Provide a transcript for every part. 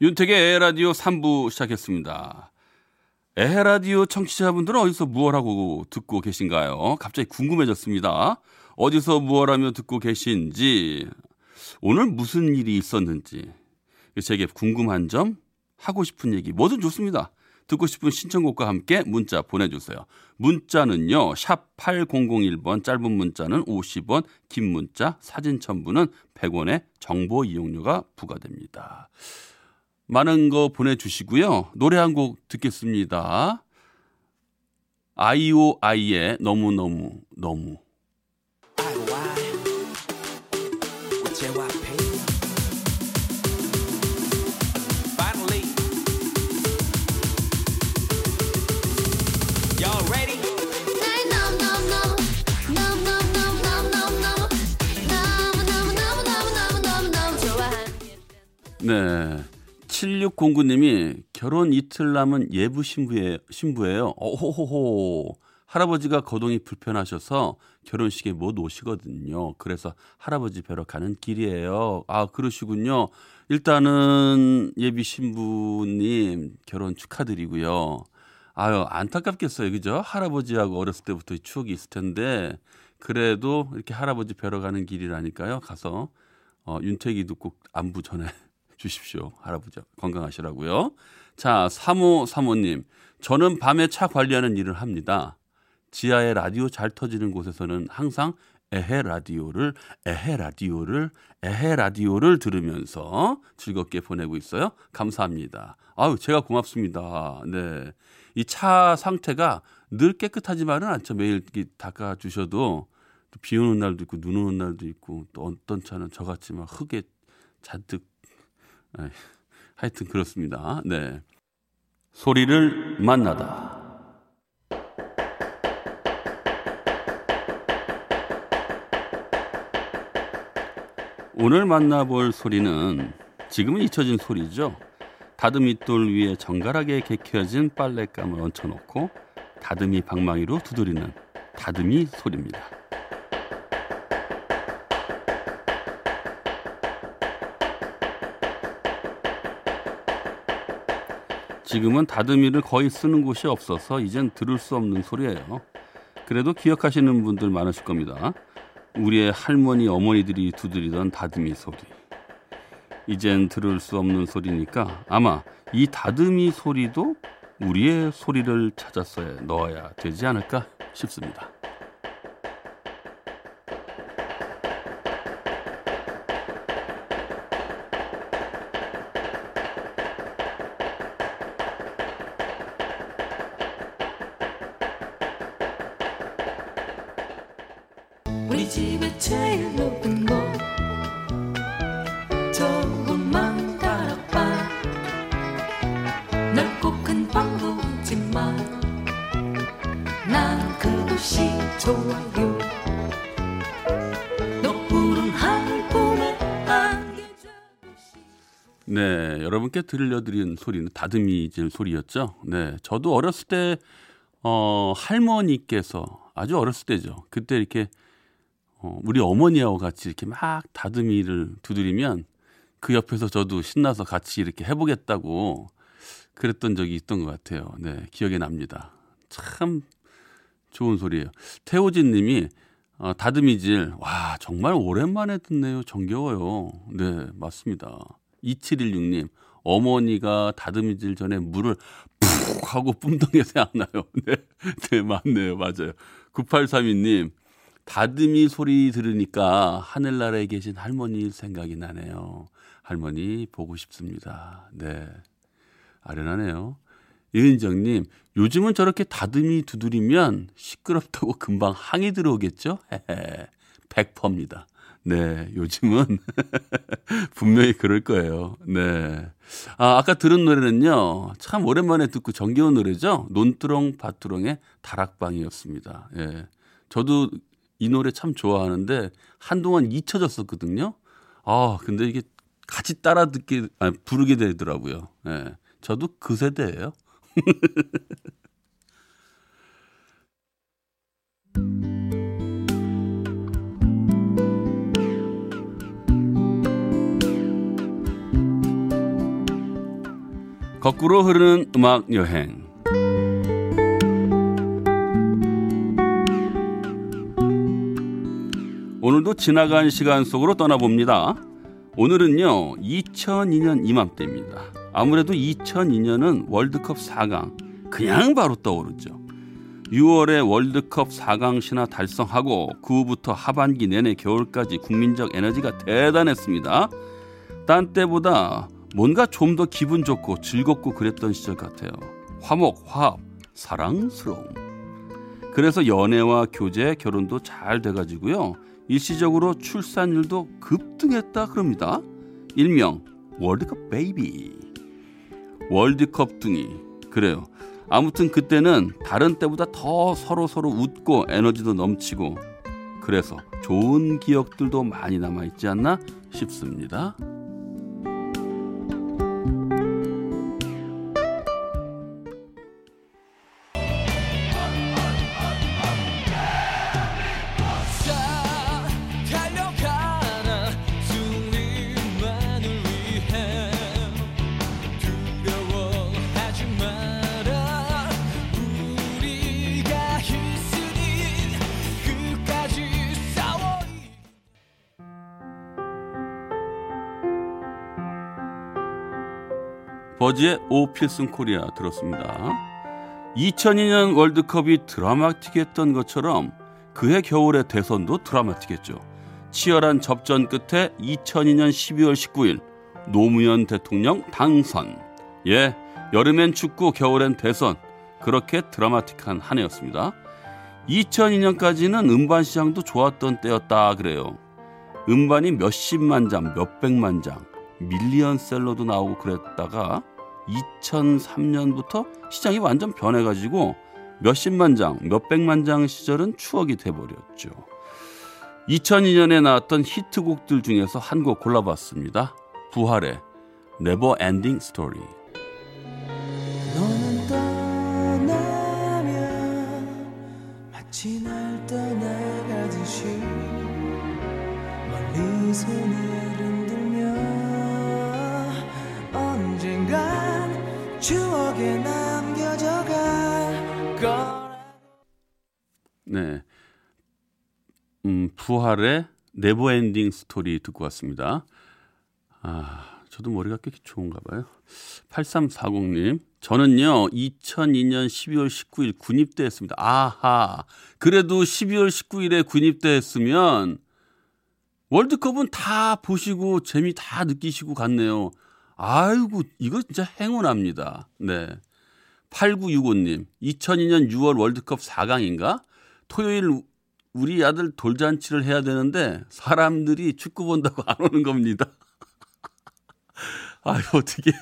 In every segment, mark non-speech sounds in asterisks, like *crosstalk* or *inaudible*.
윤택의 에라디오 3부 시작했습니다. 에라디오 청취자분들은 어디서 무얼 하고 듣고 계신가요? 갑자기 궁금해졌습니다. 어디서 무얼 하며 듣고 계신지, 오늘 무슨 일이 있었는지, 제게 궁금한 점, 하고 싶은 얘기, 뭐든 좋습니다. 듣고 싶은 신청곡과 함께 문자 보내주세요. 문자는요, 샵 8001번, 짧은 문자는 50원, 긴 문자, 사진 첨부는 100원의 정보 이용료가 부과됩니다. 많은 거 보내주시고요. 노래 한 곡 듣겠습니다. 아이오아이의 너무너무 너무. 네. 7609님이 결혼 이틀 남은 예부 신부예, 신부예요. 오호호호. 할아버지가 거동이 불편하셔서 결혼식에 못 오시거든요. 그래서 할아버지 뵈러 가는 길이에요. 아, 그러시군요. 일단은 예비 신부님 결혼 축하드리고요. 아유, 안타깝겠어요. 그죠? 할아버지하고 어렸을 때부터 추억이 있을 텐데, 그래도 이렇게 할아버지 뵈러 가는 길이라니까요. 가서, 어, 윤택이도 꼭 안부 전해 주십시오. 할아버지 건강하시라고요. 자, 사모 사모님. 저는 밤에 차 관리하는 일을 합니다. 지하에 라디오 잘 터지는 곳에서는 항상 에헤 라디오를 에헤 라디오를 에헤 라디오를 들으면서 즐겁게 보내고 있어요. 감사합니다. 아유, 제가 고맙습니다. 네. 이 차 상태가 늘 깨끗하지만은 않죠. 매일 닦아 주셔도 비 오는 날도 있고 눈 오는 날도 있고 또 어떤 차는 저같이 막 흙에 잔뜩 에이, 하여튼 그렇습니다. 네. 소리를 만나다. 오늘 만나볼 소리는 지금은 잊혀진 소리죠. 다듬이 돌 위에 정갈하게 개켜진 빨랫감을 얹혀놓고 다듬이 방망이로 두드리는 다듬이 소리입니다. 지금은 다듬이를 거의 쓰는 곳이 없어서 이젠 들을 수 없는 소리예요. 그래도 기억하시는 분들 많으실 겁니다. 우리의 할머니, 어머니들이 두드리던 다듬이 소리. 이젠 들을 수 없는 소리니까 아마 이 다듬이 소리도 우리의 소리를 찾아서 넣어야 되지 않을까 싶습니다. 난 그곳이 좋아요 네, 여러분께 들려드린 소리는 다듬이질 소리였죠. 네, 저도 어렸을 때, 어, 할머니께서 아주 어렸을 때죠. 그때 이렇게, 어, 우리 어머니하고 같이 이렇게 막 다듬이를 두드리면 그 옆에서 저도 신나서 같이 이렇게 해보겠다고 그랬던 적이 있던 것 같아요. 네, 기억에 납니다. 참 좋은 소리예요. 태호진 님이 어, 다듬이질, 와, 정말 오랜만에 듣네요. 정겨워요. 네, 맞습니다. 2716님, 어머니가 다듬이질 전에 물을 푹 하고 뿜던 게 생각나요. *laughs* 네, 네, 맞네요. 맞아요. 9832님, 다듬이 소리 들으니까 하늘나라에 계신 할머니 생각이 나네요. 할머니 보고 싶습니다. 네. 아련하네요. 이은정님, 요즘은 저렇게 다듬이 두드리면 시끄럽다고 금방 항이 들어오겠죠? 헤헤. 100%입니다. 네, 요즘은 *laughs* 분명히 그럴 거예요. 네. 아, 아까 들은 노래는요, 참 오랜만에 듣고 정겨운 노래죠? 논두렁 밭두렁의 다락방이었습니다. 예. 저도 이 노래 참 좋아하는데 한동안 잊혀졌었거든요. 아, 근데 이게 같이 따라 듣게, 아, 부르게 되더라고요. 예. 저도 그 세대예요. *laughs* 거꾸로 흐르는 음악 여행. 오늘도 지나간 시간 속으로 떠나봅니다. 오늘은요, 2002년 이맘때입니다. 아무래도 2002년은 월드컵 4강. 그냥 바로 떠오르죠. 6월에 월드컵 4강 신화 달성하고 그 후부터 하반기 내내 겨울까지 국민적 에너지가 대단했습니다. 딴 때보다 뭔가 좀 더 기분 좋고 즐겁고 그랬던 시절 같아요. 화목, 화합, 사랑스러움. 그래서 연애와 교제, 결혼도 잘 돼가지고요. 일시적으로 출산율도 급등했다 그럽니다. 일명 월드컵 베이비. 월드컵 둥이. 그래요. 아무튼 그때는 다른 때보다 더 서로 서로 웃고 에너지도 넘치고 그래서 좋은 기억들도 많이 남아 있지 않나 싶습니다. 버즈의 오 필승 코리아 들었습니다. 2002년 월드컵이 드라마틱했던 것처럼 그해 겨울의 대선도 드라마틱했죠. 치열한 접전 끝에 2002년 12월 19일 노무현 대통령 당선. 예, 여름엔 축구, 겨울엔 대선. 그렇게 드라마틱한 한 해였습니다. 2002년까지는 음반 시장도 좋았던 때였다 그래요. 음반이 몇십만 장, 몇백만 장, 밀리언셀러도 나오고 그랬다가 2003년부터 시장이 완전 변해가지고 몇십만 장, 몇백만 장 시절은 추억이 돼버렸죠. 2002년에 나왔던 히트곡들 중에서 한 곡 골라봤습니다. 부활의 Never Ending Story. 너는 떠나면 마치 날 떠나가듯이 멀리 손을 흔 언젠간 추억에 남겨져 갈 거라 네. 음, 부활의 Never Ending Story 듣고 왔습니다. 아, 저도 머리가 꽤 좋은가 봐요. 8340님. 저는요, 2002년 12월 19일 군입대 했습니다. 아하. 그래도 12월 19일에 군입대 했으면 월드컵은 다 보시고 재미 다 느끼시고 갔네요. 아이고, 이거 진짜 행운합니다. 네. 8965님, 2002년 6월 월드컵 4강인가? 토요일 우- 우리 아들 돌잔치를 해야 되는데 사람들이 축구 본다고 안 오는 겁니다. *laughs* 아유, 어떻게.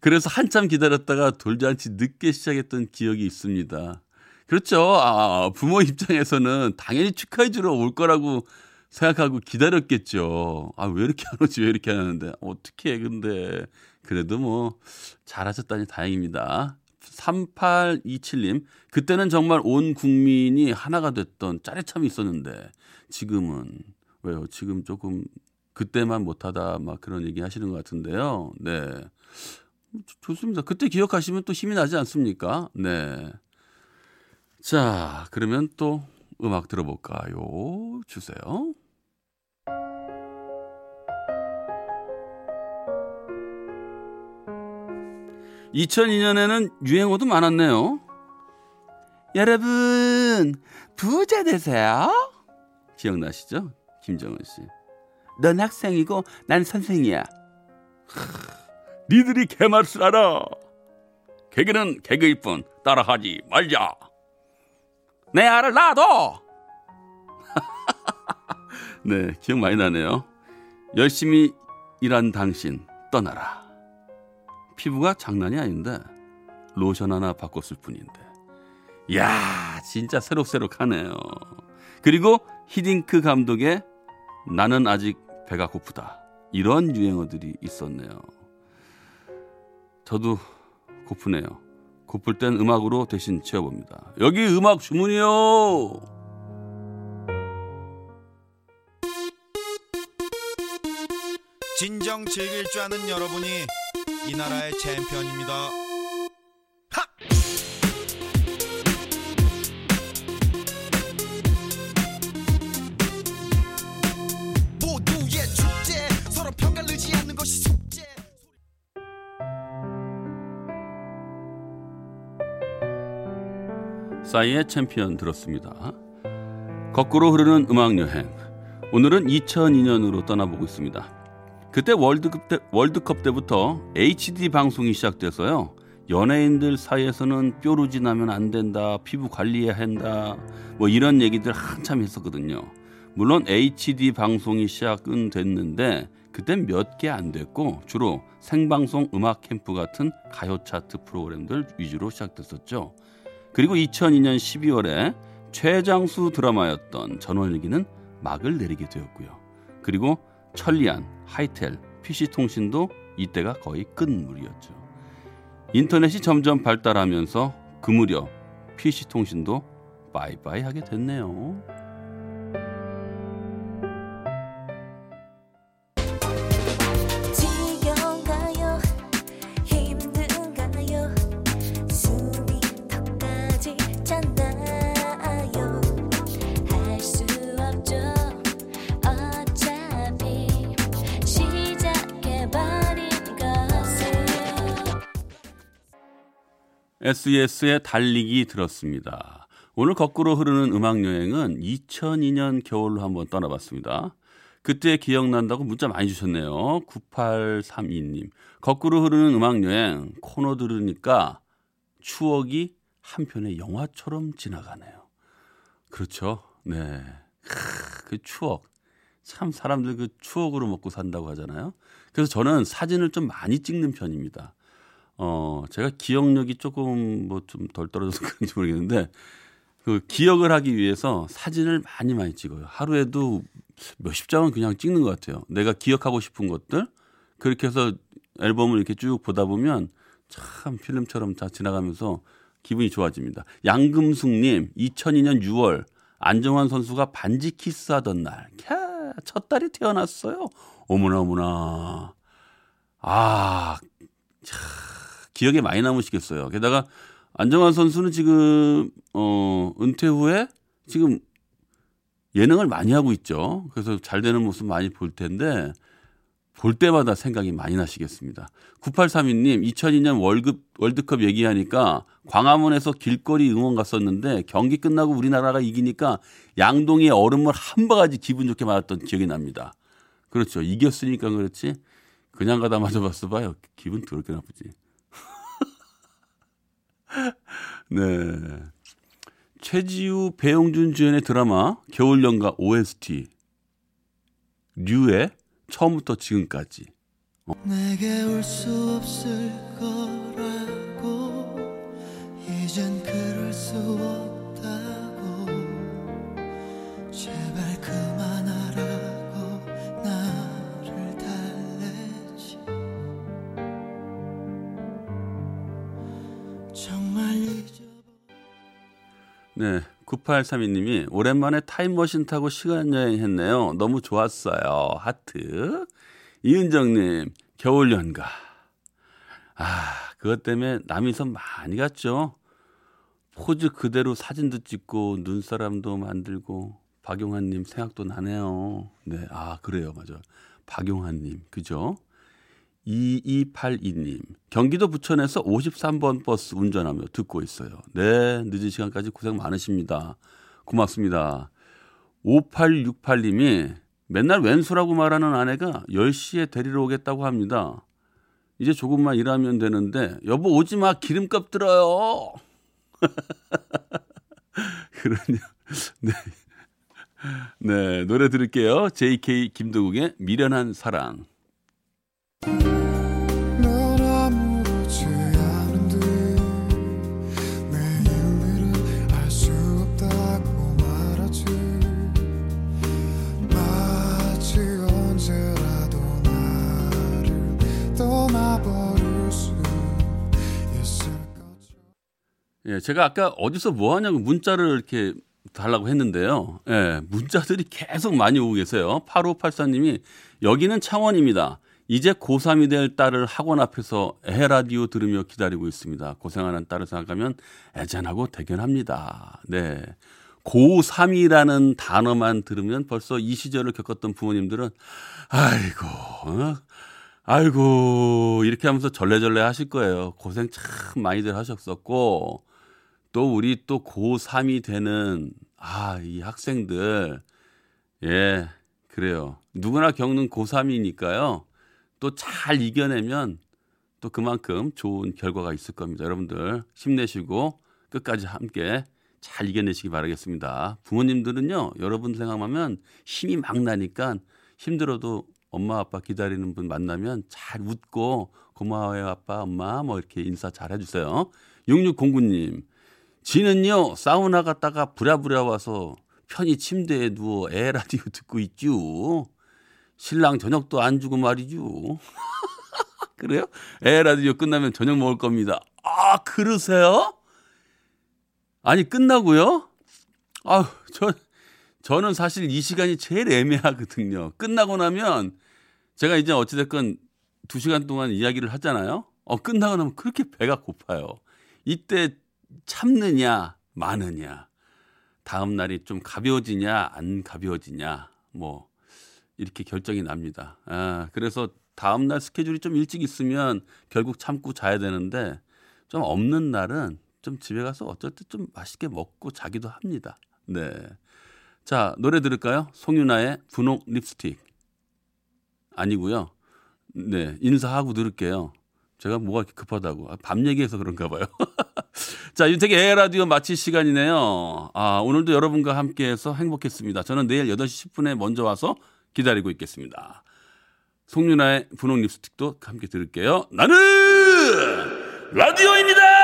그래서 한참 기다렸다가 돌잔치 늦게 시작했던 기억이 있습니다. 그렇죠. 아, 부모 입장에서는 당연히 축하해 주러 올 거라고 생각하고 기다렸겠죠. 아, 왜 이렇게 안 오지? 왜 이렇게 안 하는데. 어떻게, 근데. 그래도 뭐, 잘하셨다니 다행입니다. 3827님, 그때는 정말 온 국민이 하나가 됐던 짜릿함이 있었는데, 지금은, 왜요? 지금 조금, 그때만 못하다, 막 그런 얘기 하시는 것 같은데요. 네. 좋- 좋습니다. 그때 기억하시면 또 힘이 나지 않습니까? 네. 자, 그러면 또 음악 들어볼까요? 주세요. 2002년에는 유행어도 많았네요. 여러분, 부자 되세요? 기억나시죠? 김정은 씨. 넌 학생이고 난 선생이야. *laughs* 니들이 개말을 알아. 개그는 개그일 뿐 따라하지 말자. 내 알을 놔둬. *laughs* 네, 기억 많이 나네요. 열심히 일한 당신 떠나라. 피부가 장난이 아닌데 로션 하나 바꿨을 뿐인데. 야, 진짜 새록새록하네요. 그리고 히딩크 감독의 나는 아직 배가 고프다. 이런 유행어들이 있었네요. 저도 고프네요. 고플 땐 음악으로 대신 채워봅니다. 여기 음악 주문이요! 진정 즐길 줄 아는 여러분이 이 나라의 챔피언입니다. 싸이의 챔피언 들었습니다. 거꾸로 흐르는 음악 여행. 오늘은 2002년으로 떠나보고 있습니다. 그때 월드컵, 때, 월드컵 때부터 HD 방송이 시작돼서요. 연예인들 사이에서는 뾰루지 나면 안 된다, 피부 관리해야 한다, 뭐 이런 얘기들 한참 했었거든요. 물론 HD 방송이 시작은 됐는데 그땐 몇 개 안 됐고 주로 생방송 음악 캠프 같은 가요 차트 프로그램들 위주로 시작됐었죠. 그리고 2002년 12월에 최장수 드라마였던 전원일기는 막을 내리게 되었고요. 그리고 천리안, 하이텔, PC통신도 이때가 거의 끝물이었죠. 인터넷이 점점 발달하면서 그 무렵 PC통신도 바이바이 하게 됐네요. SES의 달리기 들었습니다. 오늘 거꾸로 흐르는 음악 여행은 2002년 겨울로 한번 떠나봤습니다. 그때 기억난다고 문자 많이 주셨네요. 9832님. 거꾸로 흐르는 음악 여행 코너 들으니까 추억이 한 편의 영화처럼 지나가네요. 그렇죠. 네. 크, 그 추억. 참 사람들 그 추억으로 먹고 산다고 하잖아요. 그래서 저는 사진을 좀 많이 찍는 편입니다. 어, 제가 기억력이 조금 뭐 좀 덜 떨어져서 *laughs* 그런지 모르겠는데 그 기억을 하기 위해서 사진을 많이 많이 찍어요. 하루에도 몇십 장은 그냥 찍는 것 같아요. 내가 기억하고 싶은 것들 그렇게 해서 앨범을 이렇게 쭉 보다 보면 참 필름처럼 다 지나가면서 기분이 좋아집니다. 양금숙님, 2002년 6월 안정환 선수가 반지 키스하던 날, 캬, 첫 딸이 태어났어요. 어머나 어머나. 아, 참, 기억에 많이 남으시겠어요. 게다가 안정환 선수는 지금 어 은퇴 후에 지금 예능을 많이 하고 있죠. 그래서 잘 되는 모습 많이 볼 텐데 볼 때마다 생각이 많이 나시겠습니다. 9832님 2002년 월급 월드컵 얘기하니까 광화문에서 길거리 응원 갔었는데 경기 끝나고 우리나라가 이기니까 양동이에 얼음물 한 바가지 기분 좋게 맞았던 기억이 납니다. 그렇죠. 이겼으니까 그렇지. 그냥 가다 맞아봤어 봐요. 기분 더럽게 나쁘지. *laughs* 네. 최지우, 배용준 주연의 드라마 겨울연가 OST 류의 처음부터 지금까지. 내게 올 수 없을 거라고. 이젠 그럴 수 없다고. 제발 그만하라고 나를 달래지. 잊어 네. 9832님이 오랜만에 타임머신 타고 시간 여행 했네요. 너무 좋았어요. 하트. 이은정님, 겨울 연가. 아, 그것 때문에 남이섬 많이 갔죠. 포즈 그대로 사진도 찍고 눈사람도 만들고 박용환님 생각도 나네요. 네, 아 그래요, 맞아. 박용환님, 그죠? 2282님, 경기도 부천에서 53번 버스 운전하며 듣고 있어요. 네, 늦은 시간까지 고생 많으십니다. 고맙습니다. 5868님이 맨날 왼수라고 말하는 아내가 10시에 데리러 오겠다고 합니다. 이제 조금만 일하면 되는데, 여보 오지 마, 기름값 들어요. *laughs* 그러냐. 네. 네, 노래 들을게요. JK 김도국의 미련한 사랑. 예, 제가 아까 어디서 뭐 하냐고 문자를 이렇게 달라고 했는데요. 예, 문자들이 계속 많이 오고 계세요. 8584님이 여기는 창원입니다. 이제 고3이 될 딸을 학원 앞에서 에라디오 들으며 기다리고 있습니다. 고생하는 딸을 생각하면 애잔하고 대견합니다. 네. 고3이라는 단어만 들으면 벌써 이 시절을 겪었던 부모님들은 아이고, 어? 아이고, 이렇게 하면서 절레절레 하실 거예요. 고생 참 많이들 하셨었고, 또 우리 또 고3이 되는, 아, 이 학생들, 예, 그래요. 누구나 겪는 고3이니까요. 또 잘 이겨내면 또 그만큼 좋은 결과가 있을 겁니다. 여러분들 힘내시고 끝까지 함께 잘 이겨내시기 바라겠습니다. 부모님들은요, 여러분 생각하면 힘이 막 나니까 힘들어도 엄마 아빠 기다리는 분 만나면 잘 웃고 고마워요 아빠 엄마 뭐 이렇게 인사 잘 해주세요. 6609님 지는요 사우나 갔다가 부랴부랴 와서 편히 침대에 누워 애 라디오 듣고 있죠. 신랑 저녁도 안 주고 말이죠. *laughs* 그래요? 애 라디오 끝나면 저녁 먹을 겁니다. 아 그러세요? 아니 끝나고요? 아우 저 저는 사실 이 시간이 제일 애매하거든요. 끝나고 나면 제가 이제 어찌됐건 두 시간 동안 이야기를 하잖아요. 어, 끝나고 나면 그렇게 배가 고파요. 이때 참느냐, 마느냐. 다음 날이 좀 가벼워지냐, 안 가벼워지냐. 뭐, 이렇게 결정이 납니다. 아, 그래서 다음 날 스케줄이 좀 일찍 있으면 결국 참고 자야 되는데 좀 없는 날은 좀 집에 가서 때좀 맛있게 먹고 자기도 합니다. 네. 자, 노래 들을까요? 송윤아의 분홍 립스틱. 아니고요. 네, 인사하고 들을게요. 제가 뭐가 이렇게 급하다고. 아, 밤 얘기해서 그런가 봐요. *laughs* 자, 윤택의 에라디오 마칠 시간이네요. 아, 오늘도 여러분과 함께해서 행복했습니다. 저는 내일 8시 10분에 먼저 와서 기다리고 있겠습니다. 송윤아의 분홍 립스틱도 함께 들을게요. 나는 라디오입니다!